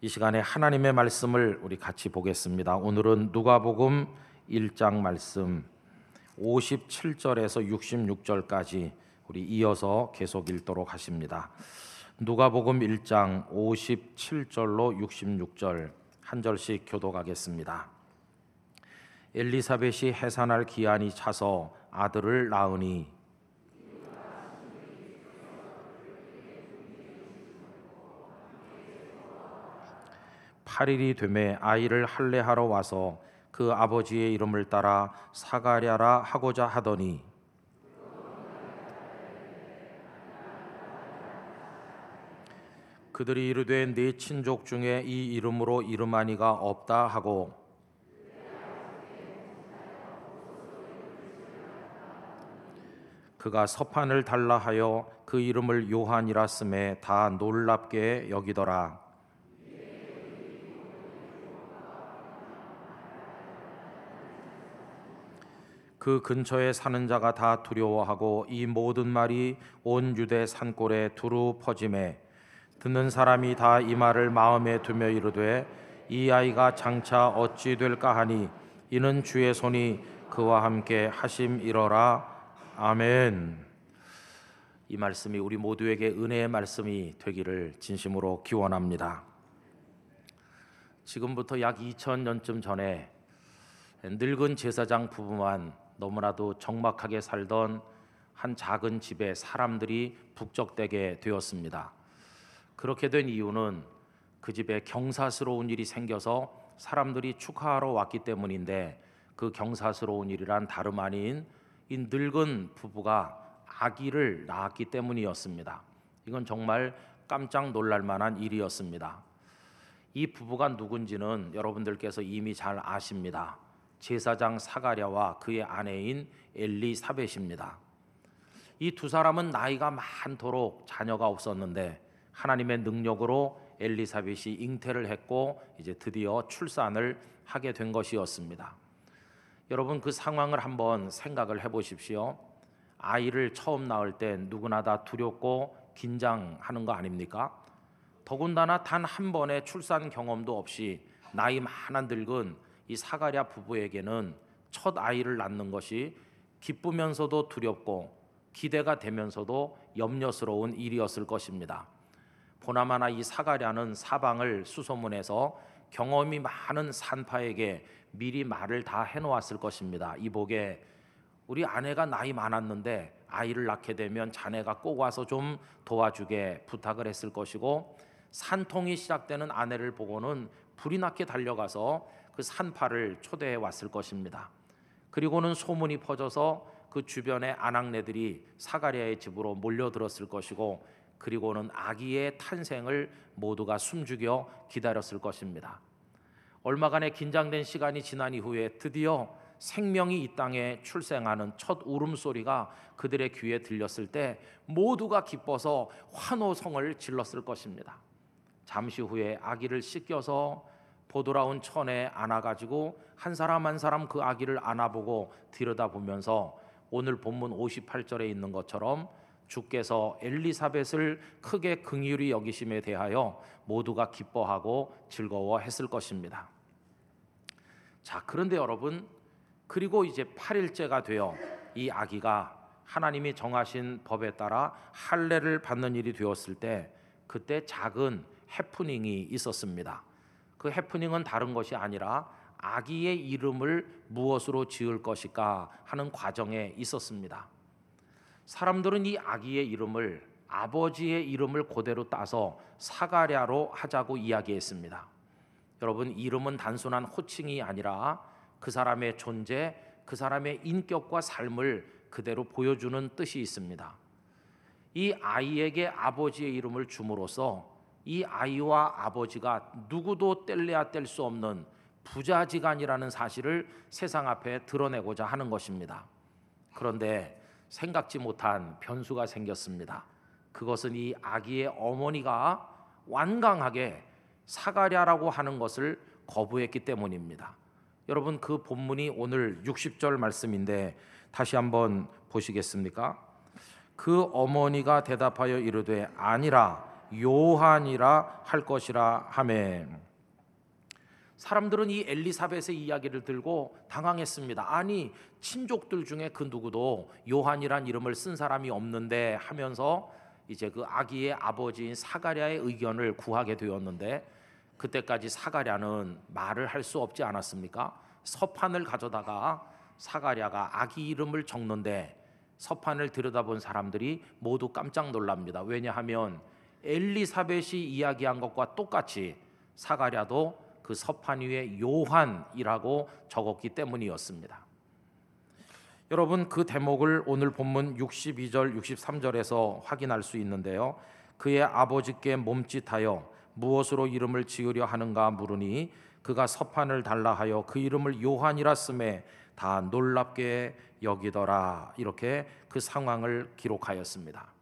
이 시간에 하나님의 말씀을 우리 같이 보겠습니다. 오늘은 누가복음 1장 말씀 57절에서 66절까지 우리 이어서 계속 읽도록 하십니다. 누가복음 1장 57절로 66절 한 절씩 교독하겠습니다. 엘리사벳이 해산할 기한이 차서 아들을 낳으니 8일이 되매 아이를 할례하러 와서 그 아버지의 이름을 따라 사가랴라 하고자 하더니 그들이 이르되 네 친족 중에 이 이름으로 이름하니가 없다 하고 그가 서판을 달라 하여 그 이름을 요한이라 쓰매 다 놀랍게 여기더라 그 근처에 사는 자가 다 두려워하고 이 모든 말이 온 유대 산골에 두루 퍼짐에 듣는 사람이 다 이 말을 마음에 두며 이르되 이 아이가 장차 어찌 될까 하니 이는 주의 손이 그와 함께 하심이러라 아멘. 이 말씀이 우리 모두에게 은혜의 말씀이 되기를 진심으로 기원합니다. 지금부터 약 2000년쯤 전에 늙은 제사장 부부만 너무나도 적막하게 살던 한 작은 집에 사람들이 북적대게 되었습니다. 그렇게 된 이유는 그 집에 경사스러운 일이 생겨서 사람들이 축하하러 왔기 때문인데 그 경사스러운 일이란 다름 아닌 이 늙은 부부가 아기를 낳았기 때문이었습니다. 이건 정말 깜짝 놀랄 만한 일이었습니다. 이 부부가 누군지는 여러분들께서 이미 잘 아십니다. 제사장 사가랴와 그의 아내인 엘리사벳입니다. 이 두 사람은 나이가 많도록 자녀가 없었는데 하나님의 능력으로 엘리사벳이 잉태를 했고 이제 드디어 출산을 하게 된 것이었습니다. 여러분 그 상황을 한번 생각을 해 보십시오. 아이를 처음 낳을 때 누구나 다 두렵고 긴장하는 거 아닙니까? 더군다나 단 한 번의 출산 경험도 없이 나이 많은 늙은 이 사가랴 부부에게는 첫 아이를 낳는 것이 기쁘면서도 두렵고 기대가 되면서도 염려스러운 일이었을 것입니다. 보나마나 이 사가랴는 사방을 수소문해서 경험이 많은 산파에게 미리 말을 다 해놓았을 것입니다. 이복에 우리 아내가 나이 많았는데 아이를 낳게 되면 자네가 꼭 와서 좀 도와주게 부탁을 했을 것이고 산통이 시작되는 아내를 보고는 불이 났게 달려가서 그 산파를 초대해 왔을 것입니다. 그리고는 소문이 퍼져서 그 주변의 아낙네들이 사가랴의 집으로 몰려들었을 것이고 그리고는 아기의 탄생을 모두가 숨죽여 기다렸을 것입니다. 얼마간의 긴장된 시간이 지난 이후에 드디어 생명이 이 땅에 출생하는 첫 울음소리가 그들의 귀에 들렸을 때 모두가 기뻐서 환호성을 질렀을 것입니다. 잠시 후에 아기를 씻겨서 보드라운 천에 안아가지고 한 사람 한 사람 그 아기를 안아보고 들여다보면서 오늘 본문 58절에 있는 것처럼 주께서 엘리사벳을 크게 긍휼히 여기심에 대하여 모두가 기뻐하고 즐거워했을 것입니다. 자, 그런데 여러분 그리고 이제 8일째가 되어 이 아기가 하나님이 정하신 법에 따라 할례를 받는 일이 되었을 때 그때 작은 해프닝이 있었습니다. 그 해프닝은 다른 것이 아니라 아기의 이름을 무엇으로 지을 것일까 하는 과정에 있었습니다. 사람들은 이 아기의 이름을 아버지의 이름을 그대로 따서 사가랴로 하자고 이야기했습니다. 여러분 이름은 단순한 호칭이 아니라 그 사람의 존재, 그 사람의 인격과 삶을 그대로 보여주는 뜻이 있습니다. 이 아이에게 아버지의 이름을 줌으로써 이 아이와 아버지가 누구도 뗄래야 뗄 수 없는 부자지간이라는 사실을 세상 앞에 드러내고자 하는 것입니다. 그런데 생각지 못한 변수가 생겼습니다. 그것은 이 아기의 어머니가 완강하게 사가랴라고 하는 것을 거부했기 때문입니다. 여러분 그 본문이 오늘 60절 말씀인데 다시 한번 보시겠습니까? 그 어머니가 대답하여 이르되 아니라 요한이라 할 것이라 하매 사람들은 이 엘리사벳의 이야기를 들고 당황했습니다. 아니 친족들 중에 그 누구도 요한이란 이름을 쓴 사람이 없는데 하면서 이제 그 아기의 아버지인 사가랴의 의견을 구하게 되었는데 그때까지 사가랴는 말을 할 수 없지 않았습니까? 서판을 가져다가 사가랴가 아기 이름을 적는데 서판을 들여다본 사람들이 모두 깜짝 놀랍니다. 왜냐하면 엘리사벳이 이야기한 것과 똑같이 사가랴도 그 서판 위에 요한이라고 적었기 때문이었습니다. 여러분 그 대목을 오늘 본문 62절 63절에서 확인할 수 있는데요. 그의 아버지께 몸짓하여 무엇으로 이름을 지으려 하는가 물으니 그가 서판을 달라 하여 그 이름을 요한이라 쓰매 다 놀랍게 여기더라 이렇게 그 상황을 기록하였습니다.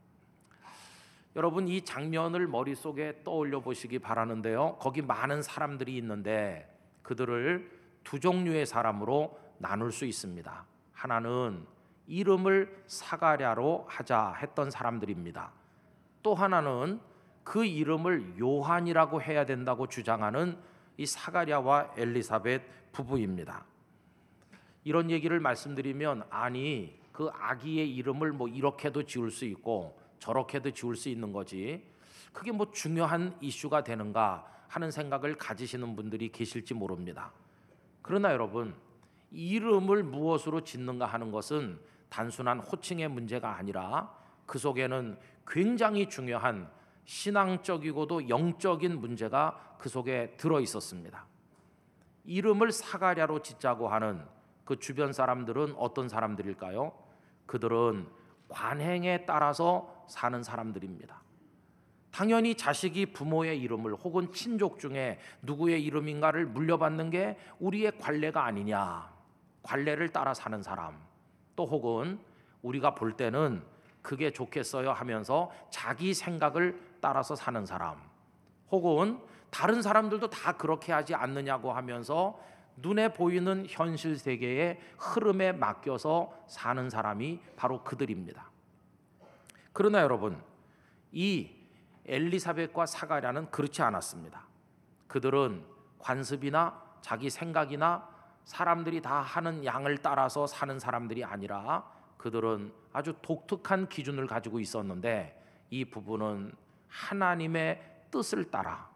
여러분 이 장면을 머릿속에 떠올려 보시기 바라는데요. 거기 많은 사람들이 있는데 그들을 두 종류의 사람으로 나눌 수 있습니다. 하나는 이름을 사가랴로 하자 했던 사람들입니다. 또 하나는 그 이름을 요한이라고 해야 된다고 주장하는 이 사가랴와 엘리사벳 부부입니다. 이런 얘기를 말씀드리면 아니 그 아기의 이름을 뭐 이렇게도 지을 수 있고 저렇게도 지울 수 있는 거지. 그게 뭐 중요한 이슈가 되는가 하는 생각을 가지시는 분들이 계실지 모릅니다. 그러나 여러분, 이름을 무엇으로 짓는가 하는 것은 단순한 호칭의 문제가 아니라 그 속에는 굉장히 중요한 신앙적이고도 영적인 문제가 그 속에 들어 있었습니다. 이름을 사가랴로 짓자고 하는 그 주변 사람들은 어떤 사람들일까요? 그들은 관행에 따라서 사는 사람들입니다. 당연히 자식이 부모의 이름을 혹은 친족 중에 누구의 이름인가를 물려받는 게 우리의 관례가 아니냐. 관례를 따라 사는 사람. 또 혹은 우리가 볼 때는 그게 좋겠어요 하면서 자기 생각을 따라서 사는 사람. 혹은 다른 사람들도 다 그렇게 하지 않느냐고 하면서 눈에 보이는 현실 세계의 흐름에 맡겨서 사는 사람이 바로 그들입니다. 그러나 여러분, 이 엘리사벳과 사가랴는 그렇지 않았습니다. 그들은 관습이나 자기 생각이나 사람들이 다 하는 양을 따라서 사는 사람들이 아니라 그들은 아주 독특한 기준을 가지고 있었는데 이 부분은 하나님의 뜻을 따라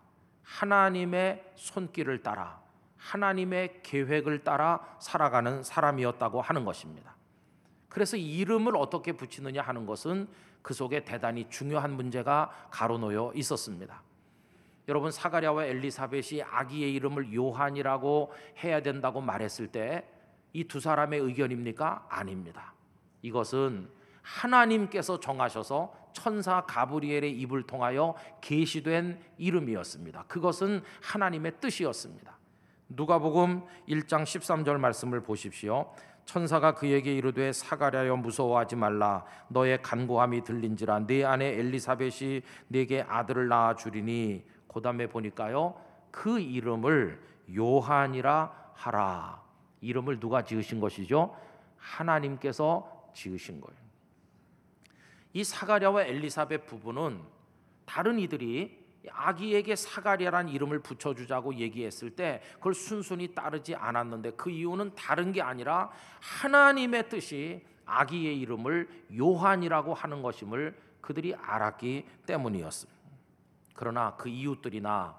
하나님의 손길을 따라 하나님의 계획을 따라 살아가는 사람이었다고 하는 것입니다. 그래서 이름을 어떻게 붙이느냐 하는 것은 그 속에 대단히 중요한 문제가 가로놓여 있었습니다. 여러분 사가랴와 엘리사벳이 아기의 이름을 요한이라고 해야 된다고 말했을 때 이 두 사람의 의견입니까? 아닙니다. 이것은 하나님께서 정하셔서 천사 가브리엘의 입을 통하여 계시된 이름이었습니다. 그것은 하나님의 뜻이었습니다. 누가복음 1장 13절 말씀을 보십시오. 천사가 그에게 이르되 사가랴여 무서워하지 말라. 너의 간구함이 들린지라. 네 아내 엘리사벳이 네게 아들을 낳아 주리니. 그다음에 보니까요 그 이름을 요한이라 하라. 이름을 누가 지으신 것이죠? 하나님께서 지으신 거예요. 이 사가랴와 엘리사벳 부부는 다른 이들이 아기에게 사가랴란 이름을 붙여주자고 얘기했을 때 그걸 순순히 따르지 않았는데 그 이유는 다른 게 아니라 하나님의 뜻이 아기의 이름을 요한이라고 하는 것임을 그들이 알았기 때문이었습니다. 그러나 그 이웃들이나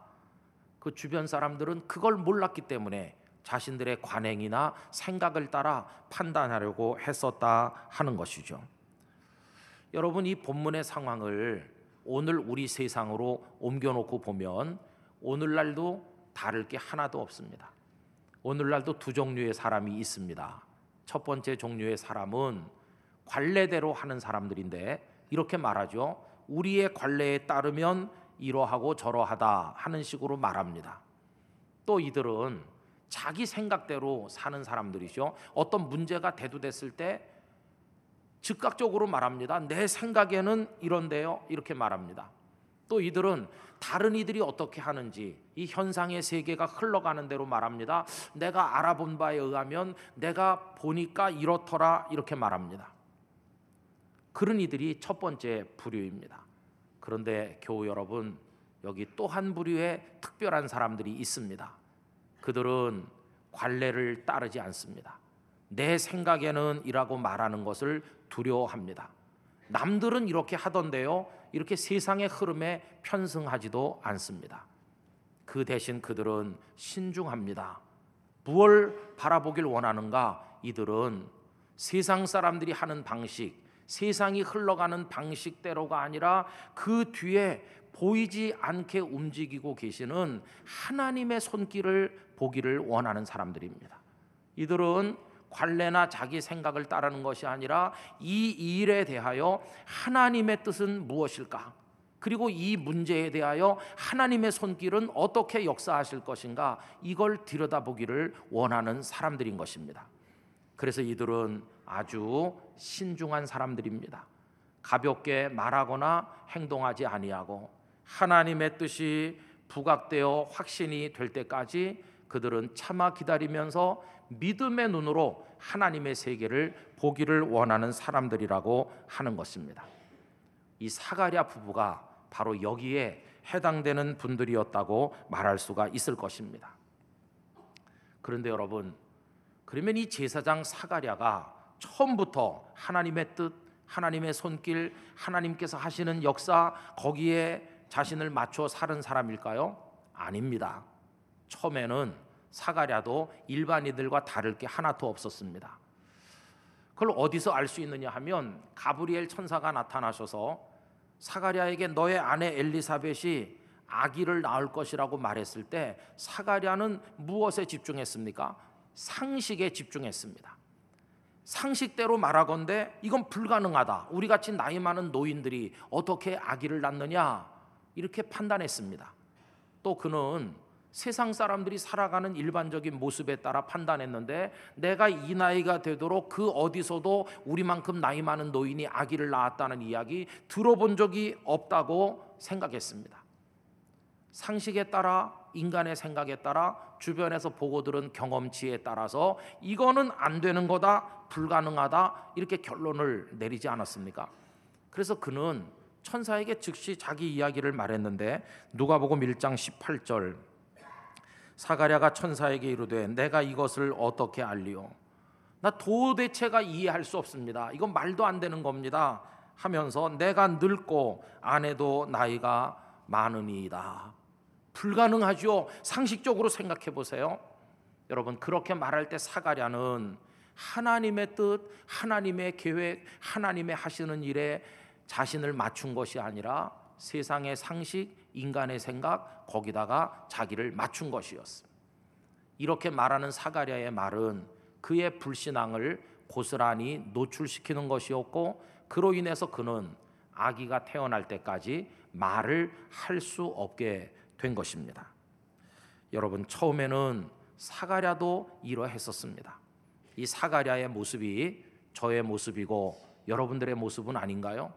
그 주변 사람들은 그걸 몰랐기 때문에 자신들의 관행이나 생각을 따라 판단하려고 했었다 하는 것이죠. 여러분 이 본문의 상황을 오늘 우리 세상으로 옮겨놓고 보면 오늘날도 다를 게 하나도 없습니다. 오늘날도 두 종류의 사람이 있습니다. 첫 번째 종류의 사람은 관례대로 하는 사람들인데 이렇게 말하죠. 우리의 관례에 따르면 이러하고 저러하다 하는 식으로 말합니다. 또 이들은 자기 생각대로 사는 사람들이죠. 어떤 문제가 대두됐을 때 즉각적으로 말합니다. 내 생각에는 이런데요. 이렇게 말합니다. 또 이들은 다른 이들이 어떻게 하는지 이 현상의 세계가 흘러가는 대로 말합니다. 내가 알아본 바에 의하면 내가 보니까 이렇더라 이렇게 말합니다. 그런 이들이 첫 번째 부류입니다. 그런데 교우 여러분 여기 또 한 부류의 특별한 사람들이 있습니다. 그들은 관례를 따르지 않습니다. 내 생각에는 이라고 말하는 것을 두려워합니다. 남들은 이렇게 하던데요. 이렇게 세상의 흐름에 편승하지도 않습니다. 그 대신 그들은 신중합니다. 무엇을 바라보길 원하는가? 이들은 세상 사람들이 하는 방식, 세상이 흘러가는 방식대로가 아니라 그 뒤에 보이지 않게 움직이고 계시는 하나님의 손길을 보기를 원하는 사람들입니다. 이들은 관례나 자기 생각을 따르는 것이 아니라 이 일에 대하여 하나님의 뜻은 무엇일까? 그리고 이 문제에 대하여 하나님의 손길은 어떻게 역사하실 것인가? 이걸 들여다보기를 원하는 사람들인 것입니다. 그래서 이들은 아주 신중한 사람들입니다. 가볍게 말하거나 행동하지 아니하고 하나님의 뜻이 부각되어 확신이 될 때까지 그들은 참아 기다리면서 믿음의 눈으로 하나님의 세계를 보기를 원하는 사람들이라고 하는 것입니다. 이 사가랴 부부가 바로 여기에 해당되는 분들이었다고 말할 수가 있을 것입니다. 그런데 여러분, 그러면 이 제사장 사가랴가 처음부터 하나님의 뜻, 하나님의 손길, 하나님께서 하시는 역사 거기에 자신을 맞춰 사는 사람일까요? 아닙니다. 처음에는 사가랴도 일반인들과 다를 게 하나도 없었습니다. 그걸 어디서 알 수 있느냐 하면 가브리엘 천사가 나타나셔서 사가랴에게 너의 아내 엘리사벳이 아기를 낳을 것이라고 말했을 때 사가랴는 무엇에 집중했습니까? 상식에 집중했습니다. 상식대로 말하건대 이건 불가능하다. 우리 같이 나이 많은 노인들이 어떻게 아기를 낳느냐 이렇게 판단했습니다. 또 그는 세상 사람들이 살아가는 일반적인 모습에 따라 판단했는데 내가 이 나이가 되도록 그 어디서도 우리만큼 나이 많은 노인이 아기를 낳았다는 이야기 들어본 적이 없다고 생각했습니다. 상식에 따라 인간의 생각에 따라 주변에서 보고 들은 경험치에 따라서 이거는 안 되는 거다 불가능하다 이렇게 결론을 내리지 않았습니까? 그래서 그는 천사에게 즉시 자기 이야기를 말했는데 누가복음 1장 18절 사가랴가 천사에게 이르되 내가 이것을 어떻게 알리오? 나 도대체가 이해할 수 없습니다. 이건 말도 안 되는 겁니다. 하면서 내가 늙고 아내도 나이가 많으니이다. 불가능하죠 상식적으로 생각해 보세요. 여러분 그렇게 말할 때 사가랴는 하나님의 뜻 하나님의 계획 하나님의 하시는 일에 자신을 맞춘 것이 아니라 세상의 상식, 인간의 생각 거기다가 자기를 맞춘 것이었습니다. 이렇게 말하는 사가랴의 말은 그의 불신앙을 고스란히 노출시키는 것이었고 그로 인해서 그는 아기가 태어날 때까지 말을 할 수 없게 된 것입니다. 여러분 처음에는 사가랴도 이러했었습니다. 이 사가랴의 모습이 저의 모습이고 여러분들의 모습은 아닌가요?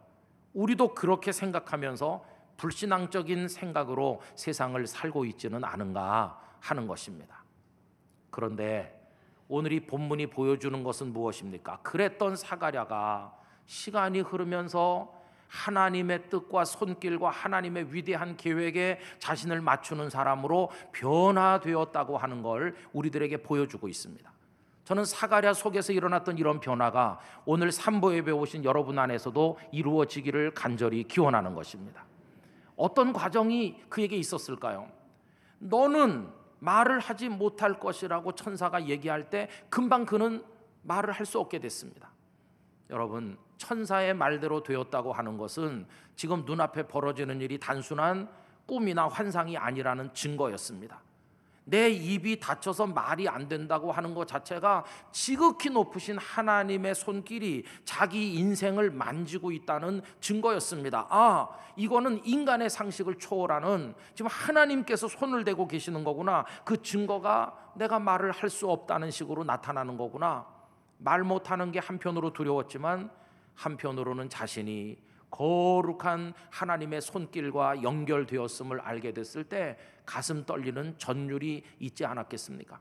우리도 그렇게 생각하면서 불신앙적인 생각으로 세상을 살고 있지는 않은가 하는 것입니다. 그런데 오늘 이 본문이 보여주는 것은 무엇입니까? 그랬던 사가랴가 시간이 흐르면서 하나님의 뜻과 손길과 하나님의 위대한 계획에 자신을 맞추는 사람으로 변화되었다고 하는 걸 우리들에게 보여주고 있습니다. 저는 사가랴 속에서 일어났던 이런 변화가 오늘 삼보 예배 오신 여러분 안에서도 이루어지기를 간절히 기원하는 것입니다. 어떤 과정이 그에게 있었을까요? 너는 말을 하지 못할 것이라고 천사가 얘기할 때 금방 그는 말을 할 수 없게 됐습니다. 여러분, 천사의 말대로 되었다고 하는 것은 지금 눈앞에 벌어지는 일이 단순한 꿈이나 환상이 아니라는 증거였습니다. 내 입이 닫혀서 말이 안 된다고 하는 것 자체가 지극히 높으신 하나님의 손길이 자기 인생을 만지고 있다는 증거였습니다. 아, 이거는 인간의 상식을 초월하는 지금 하나님께서 손을 대고 계시는 거구나. 그 증거가 내가 말을 할 수 없다는 식으로 나타나는 거구나. 말 못하는 게 한편으로 두려웠지만 한편으로는 자신이 거룩한 하나님의 손길과 연결되었음을 알게 됐을 때 가슴 떨리는 전율이 있지 않았겠습니까?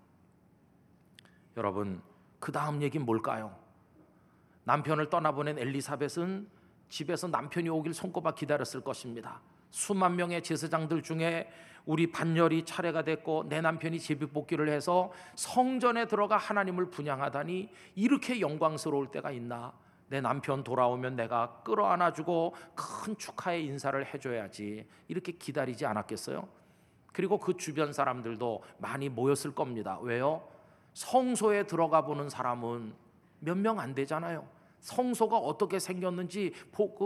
여러분, 그 다음 얘기는 뭘까요? 남편을 떠나보낸 엘리사벳은 집에서 남편이 오길 손꼽아 기다렸을 것입니다. 수만 명의 제사장들 중에 우리 반열이 차례가 됐고 내 남편이 제비 뽑기를 해서 성전에 들어가 하나님을 분양하다니 이렇게 영광스러울 때가 있나? 내 남편 돌아오면 내가 끌어안아주고 큰 축하의 인사를 해줘야지 이렇게 기다리지 않았겠어요? 그리고 그 주변 사람들도 많이 모였을 겁니다. 왜요? 성소에 들어가 보는 사람은 몇 명 안 되잖아요. 성소가 어떻게 생겼는지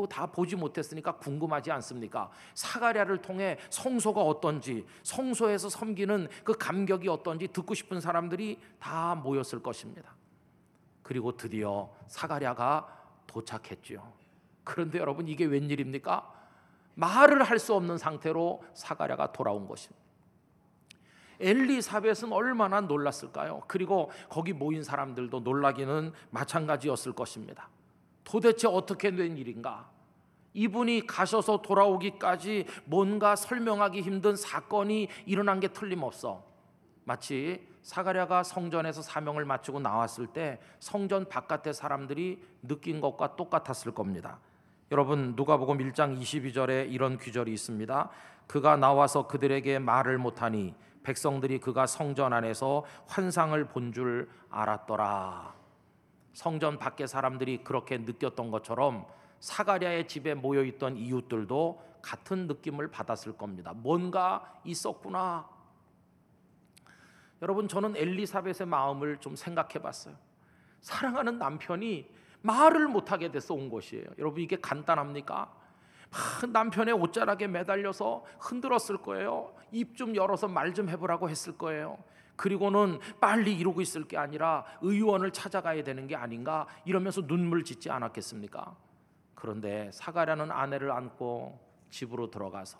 다 보지 못했으니까 궁금하지 않습니까? 사가랴를 통해 성소가 어떤지, 성소에서 섬기는 그 감격이 어떤지 듣고 싶은 사람들이 다 모였을 것입니다. 그리고 드디어 사가랴가 도착했죠. 그런데 여러분 이게 웬일입니까? 말을 할 수 없는 상태로 사가랴가 돌아온 것입니다. 엘리사벳은 얼마나 놀랐을까요? 그리고 거기 모인 사람들도 놀라기는 마찬가지였을 것입니다. 도대체 어떻게 된 일인가? 이분이 가셔서 돌아오기까지 뭔가 설명하기 힘든 사건이 일어난 게 틀림없어. 마치 사가랴가 성전에서 사명을 마치고 나왔을 때 성전 바깥의 사람들이 느낀 것과 똑같았을 겁니다. 여러분 누가복음 1장 22절에 이런 귀절이 있습니다. 그가 나와서 그들에게 말을 못하니 백성들이 그가 성전 안에서 환상을 본 줄 알았더라. 성전 밖의 사람들이 그렇게 느꼈던 것처럼 사가랴의 집에 모여 있던 이웃들도 같은 느낌을 받았을 겁니다. 뭔가 있었구나. 여러분 저는 엘리사벳의 마음을 좀 생각해 봤어요. 사랑하는 남편이 말을 못 하게 돼서 온 것이에요. 여러분 이게 간단합니까? 남편의 옷자락에 매달려서 흔들었을 거예요. 입 좀 열어서 말 좀 해보라고 했을 거예요. 그리고는 빨리 이루고 있을 게 아니라 의원을 찾아가야 되는 게 아닌가 이러면서 눈물 짓지 않았겠습니까? 그런데 사가랴는 아내를 안고 집으로 들어가서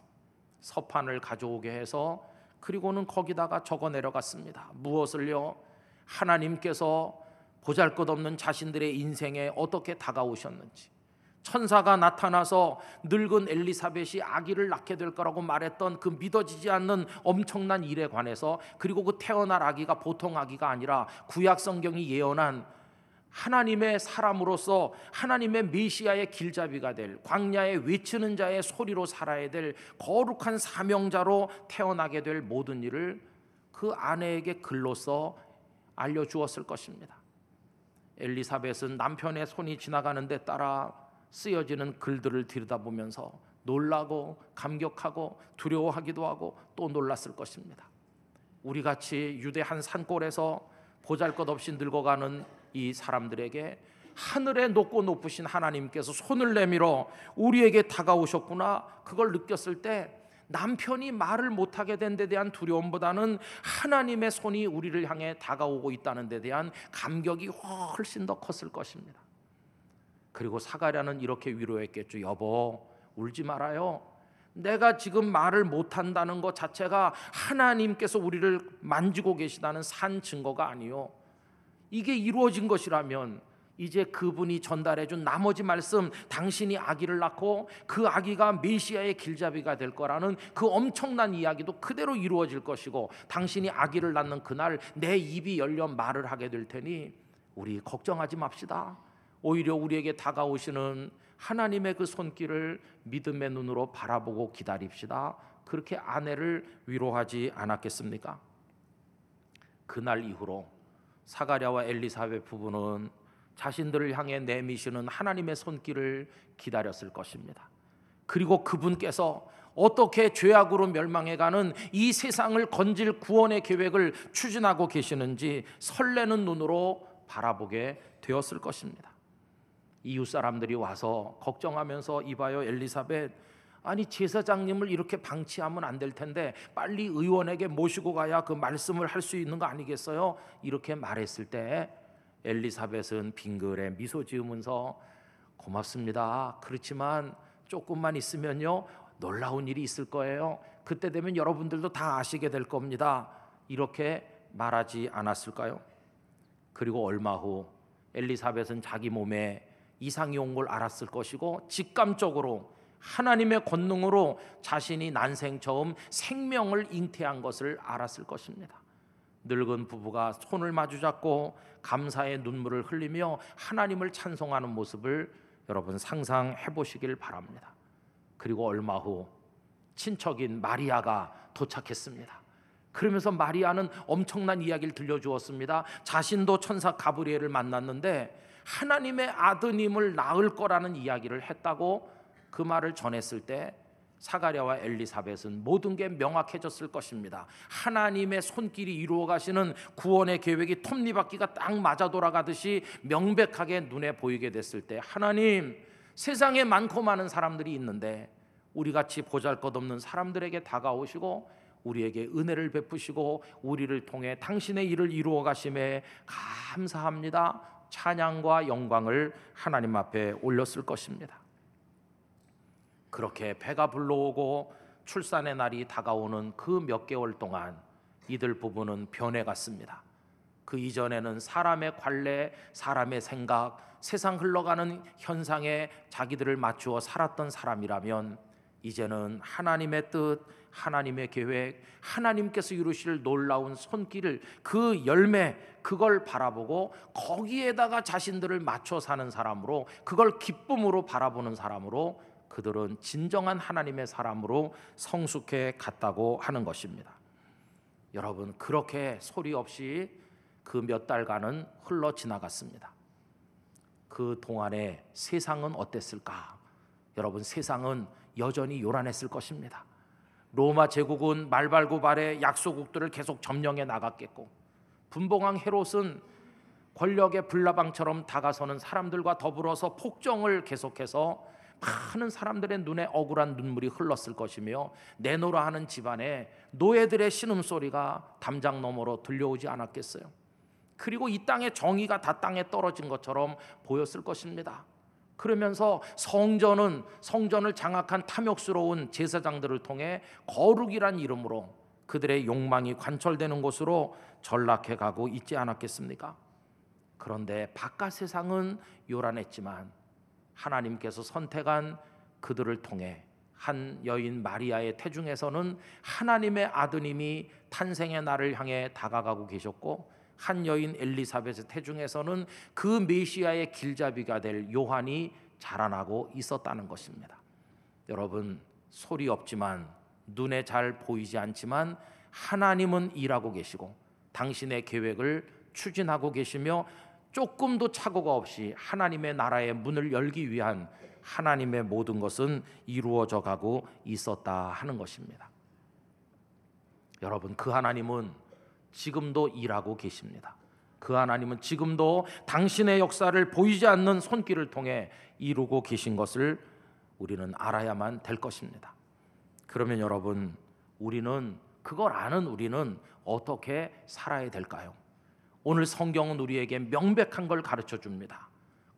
서판을 가져오게 해서 그리고는 거기다가 적어 내려갔습니다. 무엇을요? 하나님께서 보잘것없는 자신들의 인생에 어떻게 다가오셨는지 천사가 나타나서 늙은 엘리사벳이 아기를 낳게 될 거라고 말했던 그 믿어지지 않는 엄청난 일에 관해서 그리고 그 태어날 아기가 보통 아기가 아니라 구약 성경이 예언한 하나님의 사람으로서 하나님의 메시아의 길잡이가 될 광야에 외치는 자의 소리로 살아야 될 거룩한 사명자로 태어나게 될 모든 일을 그 아내에게 글로써 알려 주었을 것입니다. 엘리사벳은 남편의 손이 지나가는 데 따라 쓰여지는 글들을 들여다보면서 놀라고 감격하고 두려워하기도 하고 또 놀랐을 것입니다. 우리 같이 유대 한 산골에서 보잘것없이 늙어가는 이 사람들에게 하늘에 높고 높으신 하나님께서 손을 내밀어 우리에게 다가오셨구나 그걸 느꼈을 때 남편이 말을 못하게 된 데 대한 두려움보다는 하나님의 손이 우리를 향해 다가오고 있다는 데 대한 감격이 훨씬 더 컸을 것입니다. 그리고 사가랴는 이렇게 위로했겠죠. 여보, 울지 말아요. 내가 지금 말을 못 한다는 것 자체가 하나님께서 우리를 만지고 계시다는 산 증거가 아니요. 이게 이루어진 것이라면 이제 그분이 전달해 준 나머지 말씀 당신이 아기를 낳고 그 아기가 메시아의 길잡이가 될 거라는 그 엄청난 이야기도 그대로 이루어질 것이고 당신이 아기를 낳는 그날 내 입이 열려 말을 하게 될 테니 우리 걱정하지 맙시다. 오히려 우리에게 다가오시는 하나님의 그 손길을 믿음의 눈으로 바라보고 기다립시다. 그렇게 아내를 위로하지 않았겠습니까? 그날 이후로 사가랴와 엘리사벳 부부는 자신들을 향해 내미시는 하나님의 손길을 기다렸을 것입니다. 그리고 그분께서 어떻게 죄악으로 멸망해가는 이 세상을 건질 구원의 계획을 추진하고 계시는지 설레는 눈으로 바라보게 되었을 것입니다. 이웃 사람들이 와서 걱정하면서 이봐요 엘리사벳 아니 제사장님을 이렇게 방치하면 안 될 텐데 빨리 의원에게 모시고 가야 그 말씀을 할 수 있는 거 아니겠어요? 이렇게 말했을 때 엘리사벳은 빙글에 미소 지으면서 고맙습니다. 그렇지만 조금만 있으면요 놀라운 일이 있을 거예요. 그때 되면 여러분들도 다 아시게 될 겁니다. 이렇게 말하지 않았을까요? 그리고 얼마 후 엘리사벳은 자기 몸에 이상이 온 걸 알았을 것이고 직감적으로 하나님의 권능으로 자신이 난생 처음 생명을 잉태한 것을 알았을 것입니다. 늙은 부부가 손을 마주 잡고 감사의 눈물을 흘리며 하나님을 찬송하는 모습을 여러분 상상해 보시길 바랍니다. 그리고 얼마 후 친척인 마리아가 도착했습니다. 그러면서 마리아는 엄청난 이야기를 들려주었습니다. 자신도 천사 가브리엘을 만났는데 하나님의 아드님을 낳을 거라는 이야기를 했다고 그 말을 전했을 때 사가랴와 엘리사벳은 모든 게 명확해졌을 것입니다. 하나님의 손길이 이루어 가시는 구원의 계획이 톱니바퀴가 딱 맞아 돌아가듯이 명백하게 눈에 보이게 됐을 때 하나님 세상에 많고 많은 사람들이 있는데 우리 같이 보잘것없는 사람들에게 다가오시고 우리에게 은혜를 베푸시고 우리를 통해 당신의 일을 이루어 가심에 감사합니다. 찬양과 영광을 하나님 앞에 올렸을 것입니다. 그렇게 배가 불러오고 출산의 날이 다가오는 그 몇 개월 동안 이들 부부는 변해갔습니다. 그 이전에는 사람의 관례, 사람의 생각, 세상 흘러가는 현상에 자기들을 맞추어 살았던 사람이라면 이제는 하나님의 뜻, 하나님의 계획, 하나님께서 이루실 놀라운 손길을 그 열매 그걸 바라보고 거기에다가 자신들을 맞춰 사는 사람으로 그걸 기쁨으로 바라보는 사람으로 그들은 진정한 하나님의 사람으로 성숙해 갔다고 하는 것입니다. 여러분 그렇게 소리 없이 그 몇 달간은 흘러 지나갔습니다. 그 동안에 세상은 어땠을까? 여러분 세상은 여전히 요란했을 것입니다. 로마 제국은 말발굽발의 약소국들을 계속 점령해 나갔겠고 분봉왕 헤롯은 권력의 불나방처럼 다가서는 사람들과 더불어서 폭정을 계속해서 많은 사람들의 눈에 억울한 눈물이 흘렀을 것이며 내노라 하는 집안에 노예들의 신음소리가 담장 너머로 들려오지 않았겠어요. 그리고 이 땅의 정의가 다 땅에 떨어진 것처럼 보였을 것입니다. 그러면서 성전은 성전을 장악한 탐욕스러운 제사장들을 통해 거룩이란 이름으로 그들의 욕망이 관철되는 곳으로 전락해 가고 있지 않았겠습니까? 그런데 바깥 세상은 요란했지만 하나님께서 선택한 그들을 통해 한 여인 마리아의 태중에서는 하나님의 아드님이 탄생의 날을 향해 다가가고 계셨고 한 여인 엘리사벳의 태중에서는 그 메시아의 길잡이가 될 요한이 자라나고 있었다는 것입니다. 여러분 소리 없지만 눈에 잘 보이지 않지만 하나님은 일하고 계시고 당신의 계획을 추진하고 계시며 조금도 착오가 없이 하나님의 나라의 문을 열기 위한 하나님의 모든 것은 이루어져 가고 있었다 하는 것입니다. 여러분 그 하나님은 지금도 일하고 계십니다. 그 하나님은 지금도 당신의 역사를 보이지 않는 손길을 통해 이루고 계신 것을 우리는 알아야만 될 것입니다. 그러면 여러분 우리는 그걸 아는 우리는 어떻게 살아야 될까요? 오늘 성경은 우리에게 명백한 걸 가르쳐 줍니다.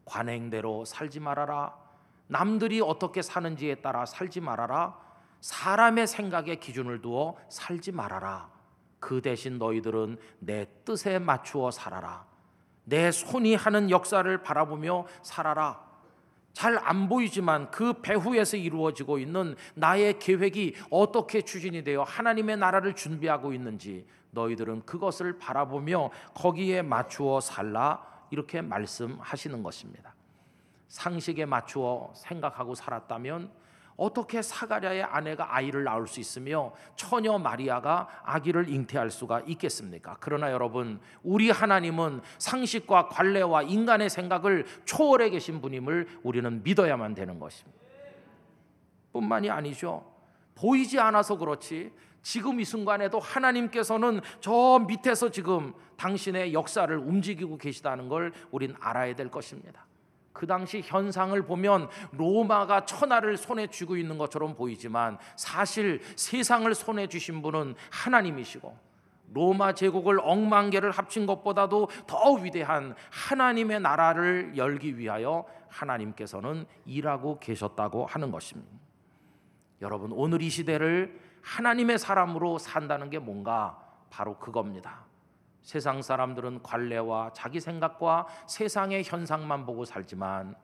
관행대로 살지 말아라. 남들이 어떻게 사는지에 따라 살지 말아라. 사람의 생각에 기준을 두어 살지 말아라. 그 대신 너희들은 내 뜻에 맞추어 살아라. 내 손이 하는 역사를 바라보며 살아라. 잘 안 보이지만 그 배후에서 이루어지고 있는 나의 계획이 어떻게 추진이 되어 하나님의 나라를 준비하고 있는지 너희들은 그것을 바라보며 거기에 맞추어 살라 이렇게 말씀하시는 것입니다. 상식에 맞추어 생각하고 살았다면 어떻게 사가랴의 아내가 아이를 낳을 수 있으며 처녀 마리아가 아기를 잉태할 수가 있겠습니까? 그러나 여러분, 우리 하나님은 상식과 관례와 인간의 생각을 초월해 계신 분임을 우리는 믿어야만 되는 것입니다. 뿐만이 아니죠. 보이지 않아서 그렇지 지금 이 순간에도 하나님께서는 저 밑에서 지금 당신의 역사를 움직이고 계시다는 걸 우린 알아야 될 것입니다. 그 당시 현상을 보면 로마가 천하를 손에 쥐고 있는 것처럼 보이지만 사실 세상을 손에 쥐신 분은 하나님이시고 로마 제국을 억만 개를 합친 것보다도 더 위대한 하나님의 나라를 열기 위하여 하나님께서는 일하고 계셨다고 하는 것입니다. 여러분 오늘 이 시대를 하나님의 사람으로 산다는 게 뭔가 바로 그겁니다. 세상 사람들은 관례와 자기 생각과 세상의 현상만 보고 살지만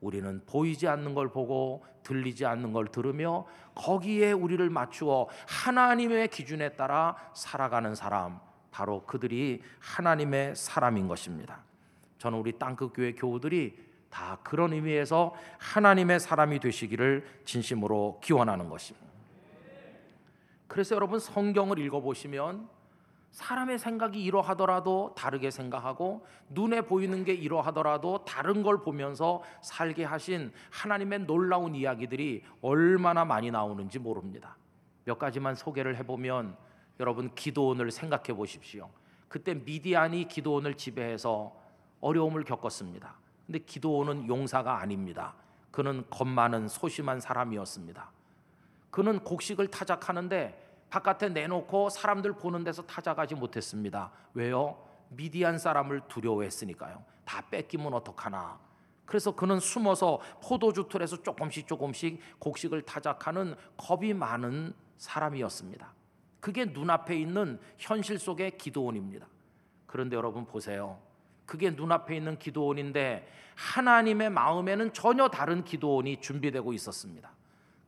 우리는 보이지 않는 걸 보고 들리지 않는 걸 들으며 거기에 우리를 맞추어 하나님의 기준에 따라 살아가는 사람 바로 그들이 하나님의 사람인 것입니다. 저는 우리 땅끝 교회 교우들이 다 그런 의미에서 하나님의 사람이 되시기를 진심으로 기원하는 것입니다. 그래서 여러분 성경을 읽어 보시면 사람의 생각이 이러하더라도 다르게 생각하고 눈에 보이는 게 이러하더라도 다른 걸 보면서 살게 하신 하나님의 놀라운 이야기들이 얼마나 많이 나오는지 모릅니다. 몇 가지만 소개를 해보면 여러분 기도원을 생각해 보십시오. 그때 미디안이 기도원을 지배해서 어려움을 겪었습니다. 근데 기도원은 용사가 아닙니다. 그는 겁 많은 소심한 사람이었습니다. 그는 곡식을 타작하는데 바깥에 내놓고 사람들 보는 데서 타작하지 못했습니다. 왜요? 미디안 사람을 두려워했으니까요. 다 뺏기면 어떡하나. 그래서 그는 숨어서 포도주 틀에서 조금씩 조금씩 곡식을 타작하는 겁이 많은 사람이었습니다. 그게 눈앞에 있는 현실 속의 기도원입니다. 그런데 여러분 보세요. 그게 눈앞에 있는 기도원인데 하나님의 마음에는 전혀 다른 기도원이 준비되고 있었습니다.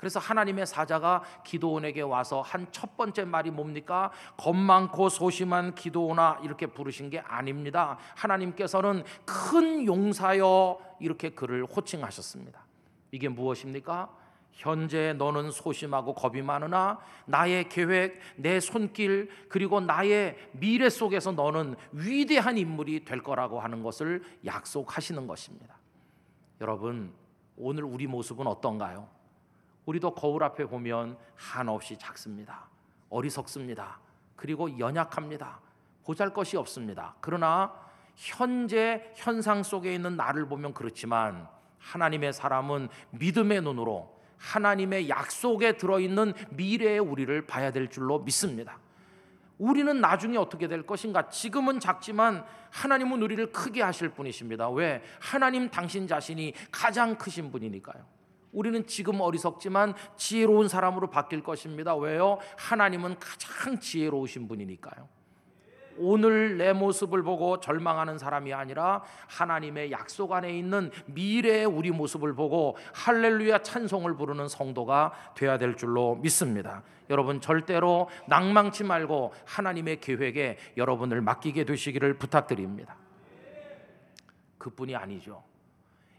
그래서 하나님의 사자가 기도원에게 와서 한 첫 번째 말이 뭡니까? 겁 많고 소심한 기도원아 이렇게 부르신 게 아닙니다. 하나님께서는 큰 용사여 이렇게 그를 호칭하셨습니다. 이게 무엇입니까? 현재 너는 소심하고 겁이 많으나 나의 계획, 내 손길 그리고 나의 미래 속에서 너는 위대한 인물이 될 거라고 하는 것을 약속하시는 것입니다. 여러분, 오늘 우리 모습은 어떤가요? 우리도 거울 앞에 보면 한없이 작습니다. 어리석습니다. 그리고 연약합니다. 보잘 것이 없습니다. 그러나 현재 현상 속에 있는 나를 보면 그렇지만 하나님의 사람은 믿음의 눈으로 하나님의 약속에 들어있는 미래의 우리를 봐야 될 줄로 믿습니다. 우리는 나중에 어떻게 될 것인가? 지금은 작지만 하나님은 우리를 크게 하실 분이십니다. 왜? 하나님 당신 자신이 가장 크신 분이니까요. 우리는 지금 어리석지만 지혜로운 사람으로 바뀔 것입니다. 왜요? 하나님은 가장 지혜로우신 분이니까요. 오늘 내 모습을 보고 절망하는 사람이 아니라 하나님의 약속 안에 있는 미래의 우리 모습을 보고 할렐루야 찬송을 부르는 성도가 되어야 될 줄로 믿습니다. 여러분 절대로 낭망치 말고 하나님의 계획에 여러분을 맡기게 되시기를 부탁드립니다. 그뿐이 아니죠.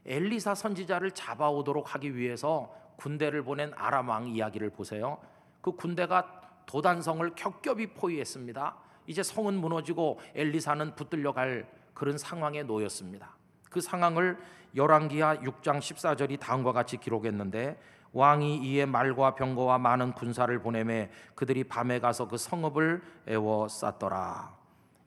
엘리사 선지자를 잡아오도록 하기 위해서 군대를 보낸 아람 왕 이야기를 보세요. 그 군대가 도단성을 겹겹이 포위했습니다. 이제 성은 무너지고 엘리사는 붙들려 갈 그런 상황에 놓였습니다. 그 상황을 열왕기하 6장 14절이 다음과 같이 기록했는데 왕이 이에 말과 병거와 많은 군사를 보내매 그들이 밤에 가서 그 성읍을 에워 쌌더라.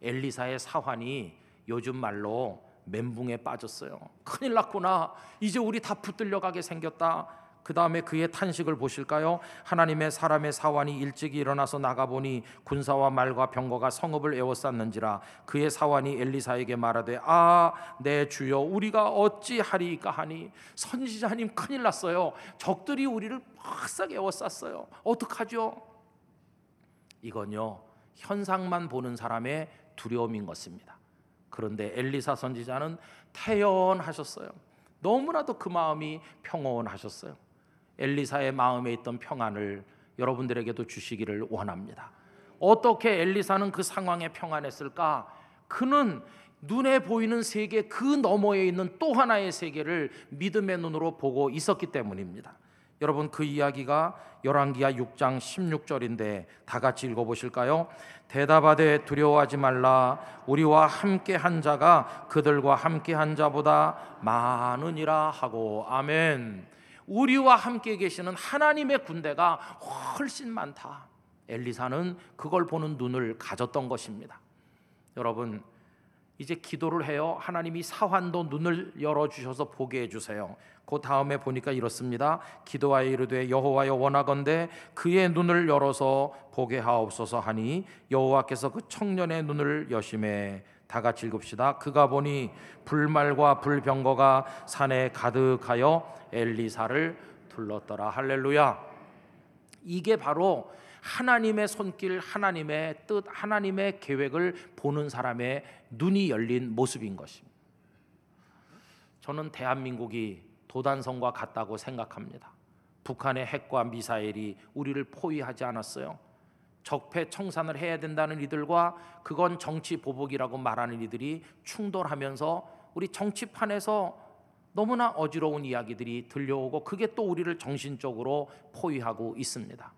엘리사의 사환이 요즘 말로 멘붕에 빠졌어요. 큰일 났구나. 이제 우리 다 붙들려 가게 생겼다. 그 다음에 그의 탄식을 보실까요? 하나님의 사람의 사환이 일찍 일어나서 나가보니 군사와 말과 병거가 성읍을 에워쌌는지라 그의 사환이 엘리사에게 말하되 아 내 주여 우리가 어찌하리까 하니 선지자님 큰일 났어요 적들이 우리를 팍싹 에워쌌어요 어떡하죠? 이건요 현상만 보는 사람의 두려움인 것입니다 그런데 엘리사 선지자는 태연하셨어요. 너무나도 그 마음이 평온하셨어요. 엘리사의 마음에 있던 평안을 여러분들에게도 주시기를 원합니다. 어떻게 엘리사는 그 상황에 평안했을까? 그는 눈에 보이는 세계 그 너머에 있는 또 하나의 세계를 믿음의 눈으로 보고 있었기 때문입니다. 여러분 그 이야기가 열왕기하 6장 16절인데 다 같이 읽어 보실까요? 대답하되 두려워하지 말라 우리와 함께 한 자가 그들과 함께 한 자보다 많으니라 하고 아멘. 우리와 함께 계시는 하나님의 군대가 훨씬 많다. 엘리사는 그걸 보는 눈을 가졌던 것입니다. 여러분 이제 기도를 해요. 하나님이 사환도 눈을 열어 주셔서 보게 해 주세요. 그 다음에 보니까 이렇습니다. 기도하여 이르되 여호와여 원하건대 그의 눈을 열어서 보게 하옵소서 하니 여호와께서 그 청년의 눈을 여심해 다 같이 읽읍시다. 그가 보니 불말과 불병거가 산에 가득하여 엘리사를 둘렀더라. 할렐루야. 이게 바로 하나님의 손길, 하나님의 뜻, 하나님의 계획을 보는 사람의 눈이 열린 모습인 것입니다. 저는 대한민국이 도단성과 같다고 생각합니다. 북한의 핵과 미사일이 우리를 포위하지 않았어요. 적폐 청산을 해야 된다는 이들과 그건 정치 보복이라고 말하는 이들이 충돌하면서 우리 정치판에서 너무나 어지러운 이야기들이 들려오고 그게 또 우리를 정신적으로 포위하고 있습니다.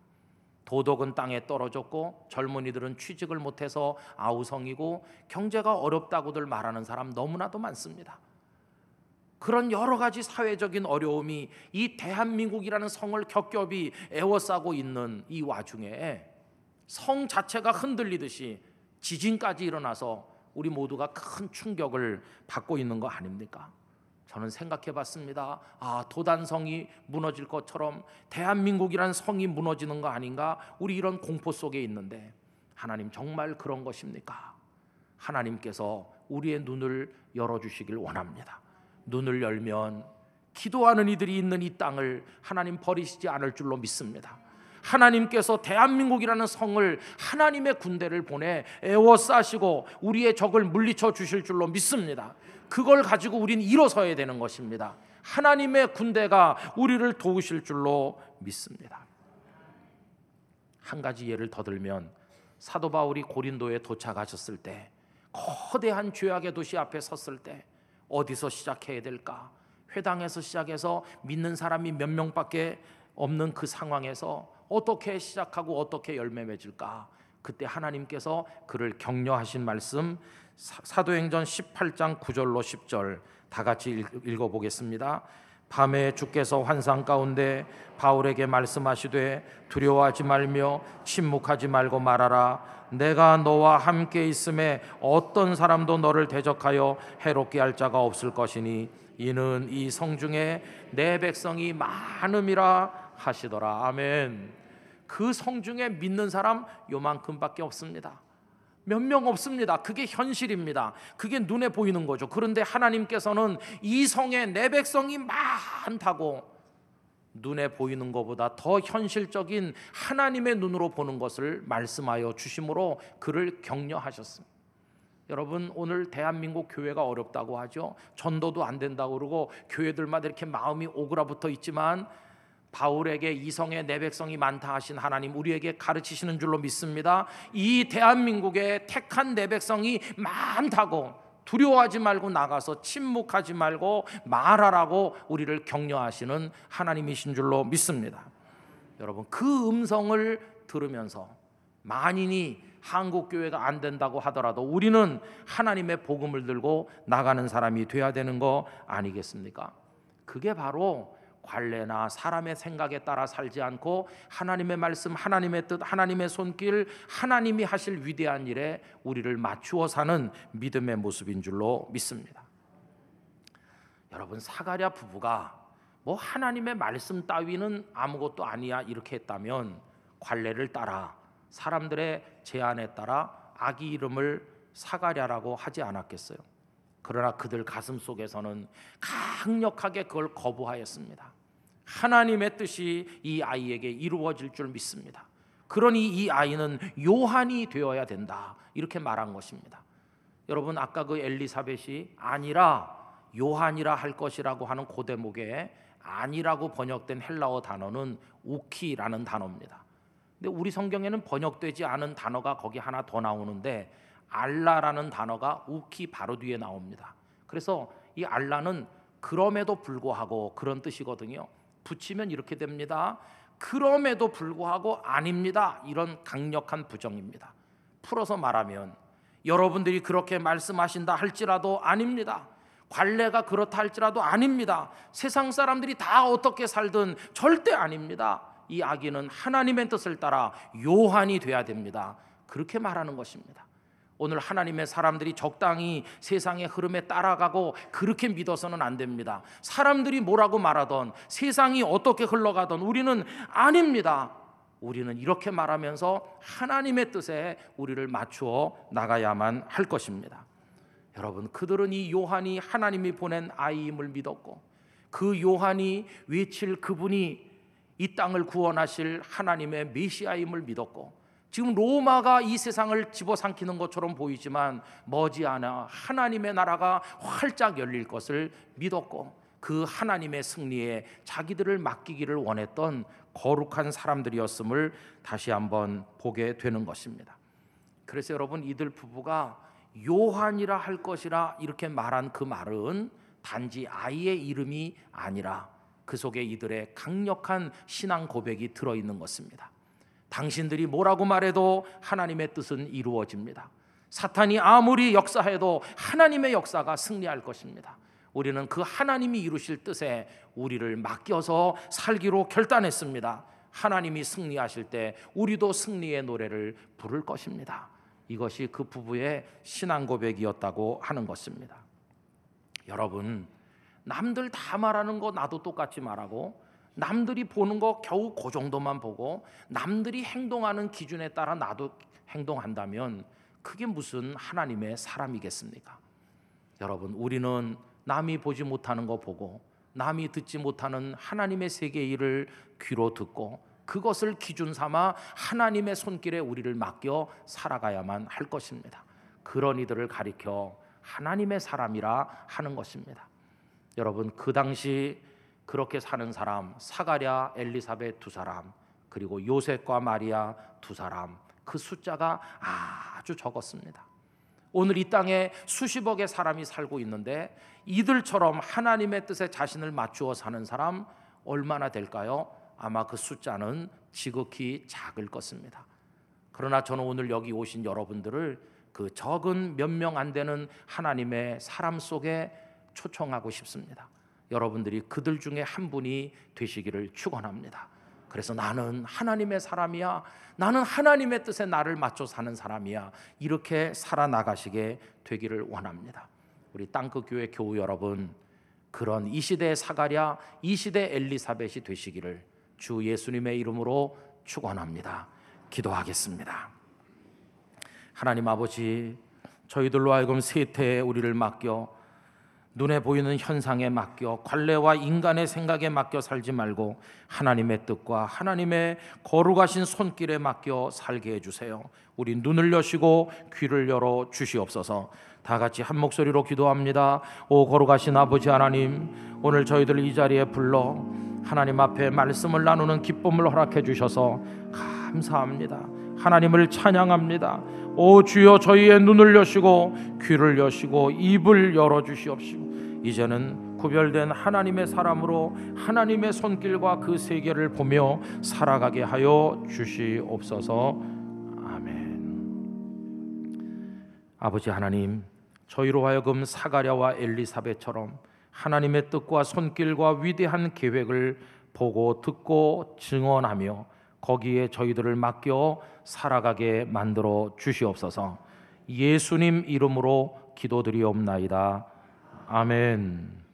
도덕은 땅에 떨어졌고 젊은이들은 취직을 못해서 아우성이고 경제가 어렵다고들 말하는 사람 너무나도 많습니다. 그런 여러 가지 사회적인 어려움이 이 대한민국이라는 성을 겹겹이 에워싸고 있는 이 와중에 성 자체가 흔들리듯이 지진까지 일어나서 우리 모두가 큰 충격을 받고 있는 거 아닙니까? 저는 생각해 봤습니다. 아, 도단성이 무너질 것처럼 대한민국이란 성이 무너지는 거 아닌가? 우리 이런 공포 속에 있는데 하나님 정말 그런 것입니까? 하나님께서 우리의 눈을 열어 주시길 원합니다. 눈을 열면 기도하는 이들이 있는 이 땅을 하나님 버리시지 않을 줄로 믿습니다. 하나님께서 대한민국이라는 성을 하나님의 군대를 보내 에워싸시고 우리의 적을 물리쳐 주실 줄로 믿습니다. 그걸 가지고 우리는 일어서야 되는 것입니다. 하나님의 군대가 우리를 도우실 줄로 믿습니다. 한 가지 예를 더 들면 사도 바울이 고린도에 도착하셨을 때 거대한 죄악의 도시 앞에 섰을 때 어디서 시작해야 될까? 회당에서 시작해서 믿는 사람이 몇 명밖에 없는 그 상황에서 어떻게 시작하고 어떻게 열매 맺을까? 그때 하나님께서 그를 격려하신 말씀 사도행전 18장 9절로 10절 다 같이 읽어 보겠습니다. 밤에 주께서 환상 가운데 바울에게 말씀하시되 두려워하지 말며 침묵하지 말고 말하라 내가 너와 함께 있음에 어떤 사람도 너를 대적하여 해롭게 할 자가 없을 것이니 이는 이 성중에 내 백성이 많음이라 하시더라 아멘 그 성 중에 믿는 사람 요만큼밖에 없습니다 몇 명 없습니다. 그게 현실입니다. 그게 눈에 보이는 거죠. 그런데 하나님께서는 이 성에 내 백성이 많다고 눈에 보이는 것보다 더 현실적인 하나님의 눈으로 보는 것을 말씀하여 주심으로 그를 격려하셨습니다. 여러분 오늘 대한민국 교회가 어렵다고 하죠. 전도도 안 된다고 그러고 교회들마다 이렇게 마음이 오그라붙어 있지만 바울에게 이성의 내 백성이 많다 하신 하나님 우리에게 가르치시는 줄로 믿습니다. 이 대한민국에 택한 내 백성이 많다고 두려워하지 말고 나가서 침묵하지 말고 말하라고 우리를 격려하시는 하나님이신 줄로 믿습니다. 여러분 그 음성을 들으면서 만인이 한국 교회가 안 된다고 하더라도 우리는 하나님의 복음을 들고 나가는 사람이 돼야 되는 거 아니겠습니까? 그게 바로 관례나 사람의 생각에 따라 살지 않고 하나님의 말씀, 하나님의 뜻, 하나님의 손길, 하나님이 하실 위대한 일에 우리를 맞추어 사는 믿음의 모습인 줄로 믿습니다. 여러분 사가랴 부부가 뭐 하나님의 말씀 따위는 아무것도 아니야 이렇게 했다면 관례를 따라 사람들의 제안에 따라 아기 이름을 사가랴라고 하지 않았겠어요. 그러나 그들 가슴 속에서는 강력하게 그걸 거부하였습니다. 하나님의 뜻이 이 아이에게 이루어질 줄 믿습니다. 그러니 이 아이는 요한이 되어야 된다. 이렇게 말한 것입니다. 여러분 아까 그 엘리사벳이 아니라 요한이라 할 것이라고 하는 고대목에 아니라고 번역된 헬라어 단어는 우키라는 단어입니다. 근데 우리 성경에는 번역되지 않은 단어가 거기 하나 더 나오는데 알라라는 단어가 우키 바로 뒤에 나옵니다. 그래서 이 알라는 그럼에도 불구하고 그런 뜻이거든요. 붙이면 이렇게 됩니다. 그럼에도 불구하고 아닙니다. 이런 강력한 부정입니다. 풀어서 말하면 여러분들이 그렇게 말씀하신다 할지라도 아닙니다. 관례가 그렇다 할지라도 아닙니다. 세상 사람들이 다 어떻게 살든 절대 아닙니다. 이 아기는 하나님의 뜻을 따라 요한이 돼야 됩니다. 그렇게 말하는 것입니다. 오늘 하나님의 사람들이 적당히 세상의 흐름에 따라가고 그렇게 믿어서는 안 됩니다. 사람들이 뭐라고 말하던 세상이 어떻게 흘러가던 우리는 아닙니다. 우리는 이렇게 말하면서 하나님의 뜻에 우리를 맞추어 나가야만 할 것입니다. 여러분, 그들은 이 요한이 하나님이 보낸 아이임을 믿었고 그 요한이 외칠 그분이 이 땅을 구원하실 하나님의 메시아임을 믿었고 지금 로마가 이 세상을 집어삼키는 것처럼 보이지만 머지않아 하나님의 나라가 활짝 열릴 것을 믿었고 그 하나님의 승리에 자기들을 맡기기를 원했던 거룩한 사람들이었음을 다시 한번 보게 되는 것입니다. 그래서 여러분 이들 부부가 요한이라 할 것이라 이렇게 말한 그 말은 단지 아이의 이름이 아니라 그 속에 이들의 강력한 신앙 고백이 들어 있는 것입니다. 당신들이 뭐라고 말해도 하나님의 뜻은 이루어집니다. 사탄이 아무리 역사해도 하나님의 역사가 승리할 것입니다. 우리는 그 하나님이 이루실 뜻에 우리를 맡겨서 살기로 결단했습니다. 하나님이 승리하실 때 우리도 승리의 노래를 부를 것입니다. 이것이 그 부부의 신앙 고백이었다고 하는 것입니다. 여러분, 남들 다 말하는 거 나도 똑같이 말하고 남들이 보는 거 겨우 그 정도만 보고 남들이 행동하는 기준에 따라 나도 행동한다면 그게 무슨 하나님의 사람이겠습니까? 여러분, 우리는 남이 보지 못하는 거 보고 남이 듣지 못하는 하나님의 세계 일을 귀로 듣고 그것을 기준 삼아 하나님의 손길에 우리를 맡겨 살아가야만 할 것입니다. 그런 이들을 가리켜 하나님의 사람이라 하는 것입니다. 여러분 그 당시 그렇게 사는 사람 사가랴, 엘리사벳 두 사람 그리고 요셉과 마리아 두 사람 그 숫자가 아주 적었습니다. 오늘 이 땅에 수십억의 사람이 살고 있는데 이들처럼 하나님의 뜻에 자신을 맞추어 사는 사람 얼마나 될까요? 아마 그 숫자는 지극히 작을 것입니다. 그러나 저는 오늘 여기 오신 여러분들을 그 적은 몇 명 안 되는 하나님의 사람 속에 초청하고 싶습니다. 여러분들이 그들 중에 한 분이 되시기를 축원합니다. 그래서 나는 하나님의 사람이야. 나는 하나님의 뜻에 나를 맞춰 사는 사람이야. 이렇게 살아나가시게 되기를 원합니다. 우리 땅끝 교회 교우 여러분, 그런 이 시대의 사가랴, 이 시대 엘리사벳이 되시기를 주 예수님의 이름으로 축원합니다. 기도하겠습니다. 하나님 아버지, 저희들로 하여금 세태에 우리를 맡겨 눈에 보이는 현상에 맡겨 관례와 인간의 생각에 맡겨 살지 말고 하나님의 뜻과 하나님의 거룩하신 손길에 맡겨 살게 해 주세요. 우리 눈을 여시고 귀를 열어 주시옵소서. 다 같이 한 목소리로 기도합니다. 오 거룩하신 아버지 하나님, 오늘 저희들 이 자리에 불러 하나님 앞에 말씀을 나누는 기쁨을 허락해 주셔서 감사합니다. 하나님을 찬양합니다. 오 주여 저희의 눈을 여시고 귀를 여시고 입을 열어 주시옵시고 이제는 구별된 하나님의 사람으로 하나님의 손길과 그 세계를 보며 살아가게 하여 주시옵소서. 아멘. 아버지 하나님, 저희로 하여금 사가랴와 엘리사벳처럼 하나님의 뜻과 손길과 위대한 계획을 보고 듣고 증언하며 거기에 저희들을 맡겨 살아가게 만들어 주시옵소서. 예수님 이름으로 기도드리옵나이다. 아멘.